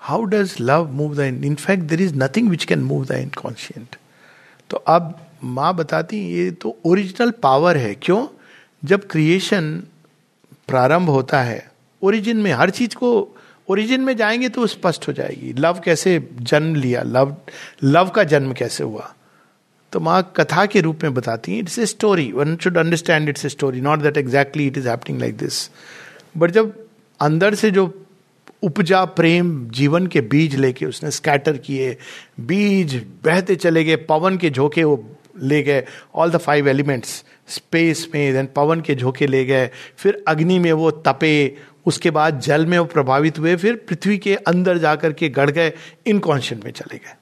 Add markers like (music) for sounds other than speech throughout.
How does love move the in in fact there is nothing which can move the inconscient तो अब माँ बताती ये तो ओरिजिनल पावर है। क्यों? जब क्रिएशन प्रारंभ होता है ओरिजिन में हर चीज़ को ओरिजिन में जाएँगे तो स्पष्ट हो जाएगी। लव कैसे जन्म लिया? लव लव का जन्म कैसे हुआ? तो माँ कथा के रूप में बताती है it's a story one should understand it's a story not that exactly it is happening like this but जब अंदर से जो उपजा प्रेम जीवन के बीज लेके उसने स्कैटर किए। बीज बहते चले गए, पवन के झोंके वो ले गए। All the five elements space में देन पवन के झोंके ले गए। फिर अग्नि में वो तपे, उसके बाद जल में वो प्रभावित हुए, फिर पृथ्वी के अंदर जाकर के गड़ गए इनकॉन्शियंट में चले गए।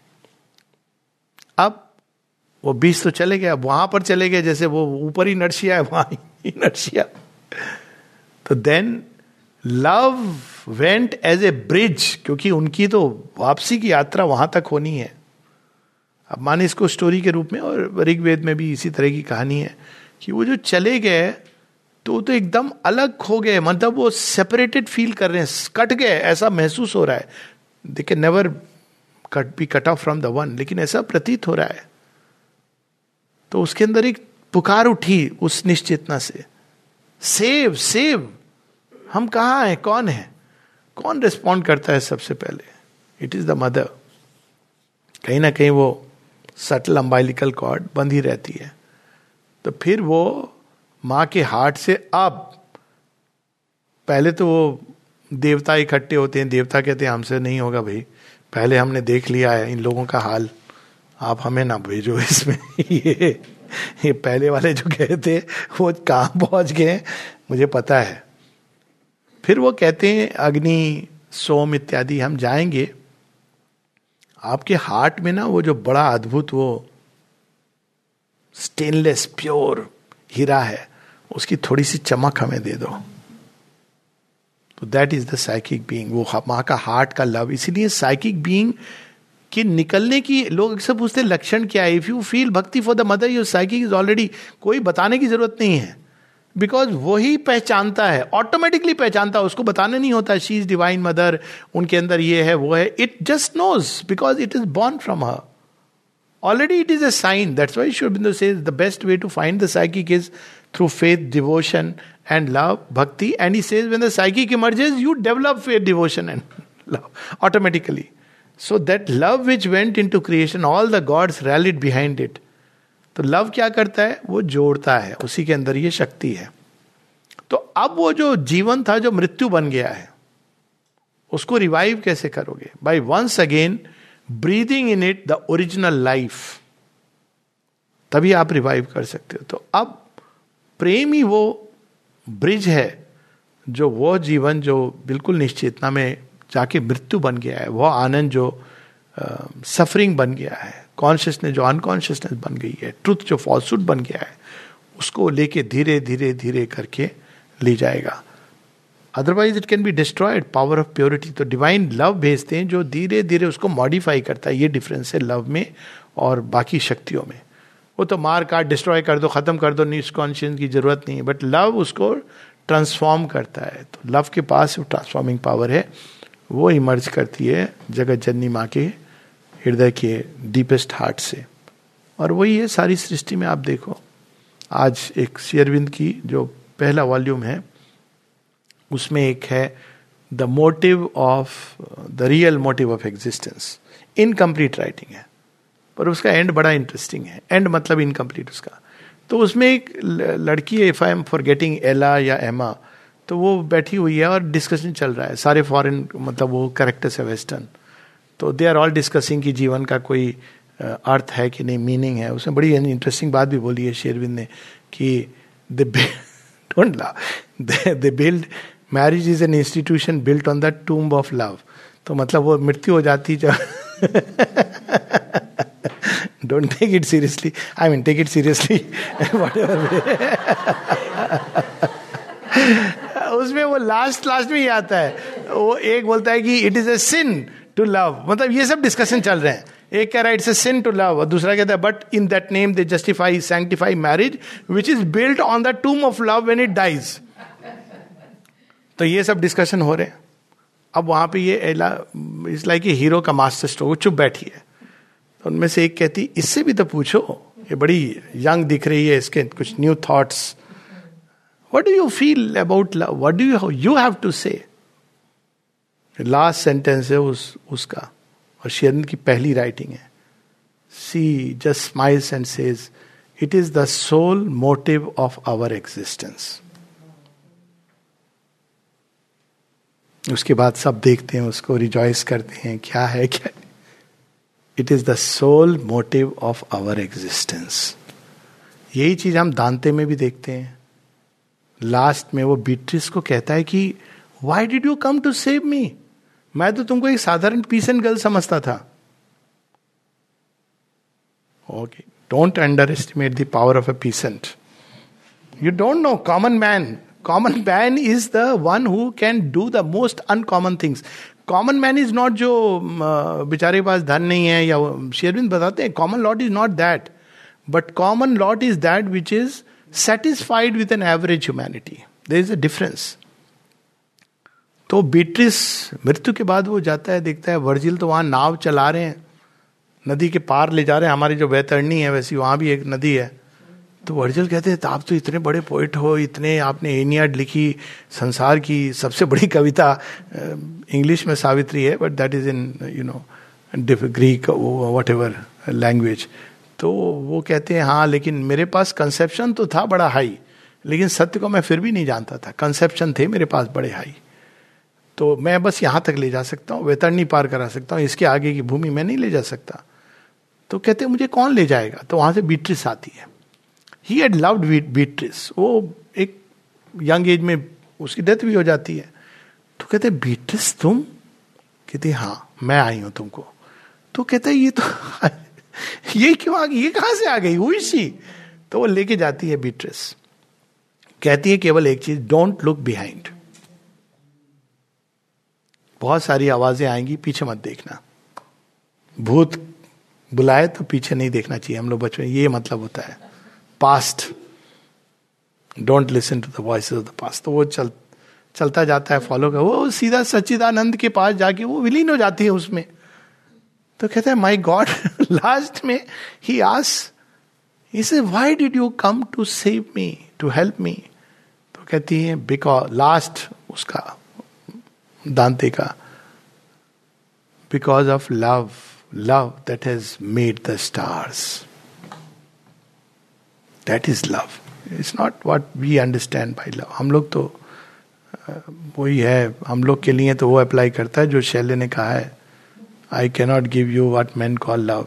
अब वो बीज तो चले गए, अब वहाँ पर चले गए, जैसे वो ऊपर ही नर्सिया है, वहाँ ही नर्सिया तो then love went as a bridge क्योंकि उनकी तो वापसी की यात्रा वहाँ तक होनी है। अब माने इसको स्टोरी के रूप में और ऋग्वेद में भी इसी तरह की कहानी है कि वो जो चले गए तो तो एकदम अलग हो गए मतलब वो सेपरेटेड फील कर रहे हैं, कट गए, ऐसा महसूस हो रहा है। They never cut be cut off from the one लेकिन ऐसा प्रतीत हो रहा है। तो उसके अंदर एक पुकार उठी उस निश्चेतना से। सेव सेव हम कहा हैं? कौन है? कौन रिस्पॉन्ड करता है सबसे पहले? इट इज़ द मदर कहीं ना कहीं वो सटल अम्बाइलिकल कॉर्ड बंद ही रहती है। तो फिर वो माँ के हार्ट से अब, पहले तो वो देवता इकट्ठे होते हैं। देवता कहते हैं, हमसे नहीं होगा भाई। पहले हमने देख लिया है इन लोगों का हाल। आप हमें ना भेजो इसमें। (laughs) ये ये पहले वाले जो गए थे वो कहाँ पहुँच गए मुझे पता है। फिर वो कहते हैं, अग्नि, सोम इत्यादि, हम जाएँगे। आपके हार्ट में ना वो जो बड़ा अद्भुत वो स्टेनलेस प्योर हीरा है, उसकी थोड़ी सी चमक हमें दे दो। तो that is the psychic being वो माँ का हार्ट का लव इसीलिए साइकिक बीइंग कि निकलने की लोग अक्सर पूछते लक्षण क्या है? If you feel bhakti for the mother your psychic is already कोई बताने की ज़रूरत नहीं है। बिकॉज़ वही पहचानता है। ऑटोमेटिकली पहचानता है। उसको बताने नहीं होता। शी इज़ डिवाइन मदर उनके अंदर ये है, वो है। It just knows because it is born from her already it is a sign that's why Sri Aurobindo says the best way to find the psychic is through faith devotion and love bhakti and he says when the psychic emerges you develop faith devotion and love automatically so that love which went into creation all the gods rallied behind it तो love क्या करता है? वो जोड़ता है। उसी के अंदर ये शक्ति है। तो अब वो जो जीवन था, जो मृत्यु बन गया है, उसको रिवाइव कैसे करोगे? By once again breathing in it the original life तभी आप रिवाइव कर सकते हो। तो अब प्रेम ही वो ब्रिज है, जो वो जीवन, जो बिल्कुल निश्चेतना में जाके मृत्यु बन गया है। वो आनंद, जो सफरिंग बन गया है। कॉन्शियसनेस जो अनकॉन्शियसनेस बन गई है ट्रुथ जो फॉल्सूट बन गया है, उसको लेके धीरे धीरे धीरे करके ले जाएगा। Otherwise it can be destroyed power of purity तो डिवाइन लव भेजते हैं, जो धीरे धीरे उसको मॉडिफाई करता है। ये डिफरेंस है लव में और बाकी शक्तियों में। वो तो मार काट डिस्ट्रॉय कर दो, खत्म कर दो न्यूज़ कॉन्शियस की ज़रूरत नहीं है। बट लव उसको ट्रांसफॉर्म करता है। तो लव के पास ट्रांसफॉर्मिंग पावर है। वो इमर्ज करती है जगत जननी माँ के हृदय के डीपेस्ट हार्ट से। और वही है, सारी सृष्टि में आप देखो, आज एक शेयरविंद की जो पहला वॉल्यूम है, उसमें एक है the motive of the real motive of existence incomplete writing है। पर उसका एंड बड़ा इंटरेस्टिंग है। एंड मतलब इनकम्प्लीट उसका। तो उसमें एक लड़की है if I am forgetting Ella या एमा तो वो बैठी हुई है और डिस्कशन चल रहा है। सारे फॉरेन मतलब वो करेक्टर्स है वेस्टर्न तो दे आर ऑल डिस्कसिंग कि जीवन का कोई अर्थ है कि नहीं मीनिंग है। उसने बड़ी इंटरेस्टिंग बात भी बोली है शेरविंद ने कि the don't love they build marriage is an institution built on the tomb of love तो मतलब वो मृत्यु हो जाती जब don't take it seriously I mean take it seriously उसमें वो लास्ट लास्ट में ही आता है। वो एक बोलता है कि it is a sin to love मतलब ये सब डिस्कशन चल रहे हैं। एक कह रहा है it's a sin to love और दूसरा कहता है but in that name they justify sanctify marriage which is built on the tomb of love when it dies तो ये सब डिस्कशन हो रहे हैं। अब वहाँ पे ये इस लाइक ए हीरो का मास्टर स्ट्रोक चुप बैठी है। तो उनमें से एक कहती, इससे भी तो पूछो, ये बड़ी यंग दिख रही है इसके कुछ new thoughts what do you feel about love what do you have to say last sentence है उस, उसका। और शेरन की पहली राइटिंग है। She just smiles and says it is the sole motive of our existence उसके बाद सब देखते हैं, उसको रिजॉइस करते हैं, क्या है, क्या it is the sole motive of our existence यही चीज़ हम दांते में भी देखते हैं। लास्ट में वो बीट्रिस को कहता है कि why did you come to save me मैं तो तुमको एक साधारण पीस एंड गर्ल समझता था। Okay don't underestimate the power of a peasant you don't know common man common man is the one who can do the most uncommon things common man is not जो बेचारे पास धन नहीं है या शेरविंद बताते हैं common lot is not that but common lot is that which is satisfied with an average humanity there is a difference तो बीट्रिस मृत्यु के बाद वो जाता है, देखता है, वर्जिल तो वहाँ नाव चला रहे हैं, नदी के पार ले जा रहे हैं, हमारी जो बैतरणी है, वैसी वहाँ भी एक नदी है। तो वर्जिल कहते हैं, आप तो इतने बड़े पोइट हो, इतने आपने एनियाड लिखी, संसार की सबसे बड़ी कविता इंग्लिश में सावित्री है but that is in you know Greek whatever language तो वो कहते हैं हाँ लेकिन मेरे पास कंसेप्शन तो था बड़ा हाई लेकिन सत्य को मैं फिर भी नहीं जानता था। कंसेप्शन थे मेरे पास बड़े हाई तो मैं बस यहाँ तक ले जा सकता हूँ वेतरणी पार करा सकता हूँ, इसके आगे की भूमि में नहीं ले जा सकता। तो कहते मुझे कौन ले जाएगा? तो वहाँ से बीट्रिस आती है। ही हैड लव्ड बीट्रिस वो एक यंग एज में उसकी डेथ भी हो जाती है। तो कहते बीट्रिस तुम? कहते हाँ मैं आई हूँ तुमको। तो कहते ये तो (laughs) ये क्यों आ गई? ये कहाँ से आ गई? हुई सी तो वो लेके जाती है बीट्रिस। कहती है केवल एक चीज़ डोंट लुक बिहाइंड बहुत सारी आवाज़ें आएँगी, पीछे मत देखना। भूत बुलाए तो पीछे नहीं देखना चाहिए, हम लोग बचपन ये मतलब होता है। Past don't listen to the voice of the past तो वो चल, चलता जाता है फॉलो कर, वो सीधा सच्चिदानंद के पास जाके, वो विलीन हो जाती है उसमें। तो कहते हैं माई गॉड लास्ट में ही आस इसे why did you come to save me to help me तो कहती है बिकॉज़ लास्ट उसका दांते का because of love love that has made the stars that is love it's not what we understand by love हम लोग तो वही है। हम लोग के लिए तो वो अप्लाई करता है जो शैल्य ने कहा है। I cannot give you what man call love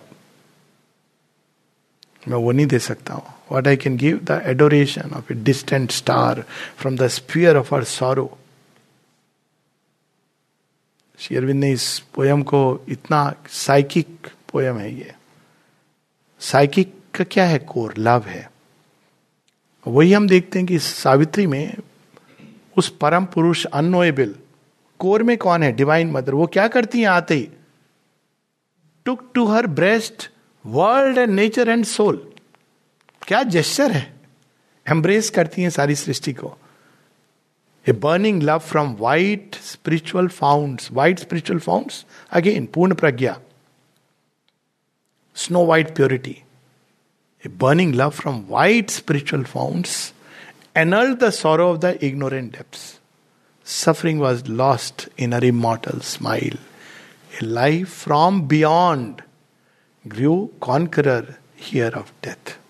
मैं वो नहीं दे सकता हूँ। What I can give the adoration of a distant star from the sphere of our sorrow शेरविंद ने इस पोयम को इतना साइकिक पोयम है ये। साइकिक का क्या है कोर लव है। वही हम देखते हैं कि सावित्री में उस परम पुरुष अनोएबल कोर में कौन है? डिवाइन मदर वो क्या करती हैं आते ही? Took to her breast world and nature and soul क्या जेस्चर है? एम्ब्रेस करती हैं सारी सृष्टि को। A burning love from white spiritual founts. White spiritual founts? Again, Purna Pragya. Snow white purity. A burning love from white spiritual founts annulled the sorrow of the ignorant depths. Suffering was lost in her immortal smile. A life from beyond grew conqueror here of death.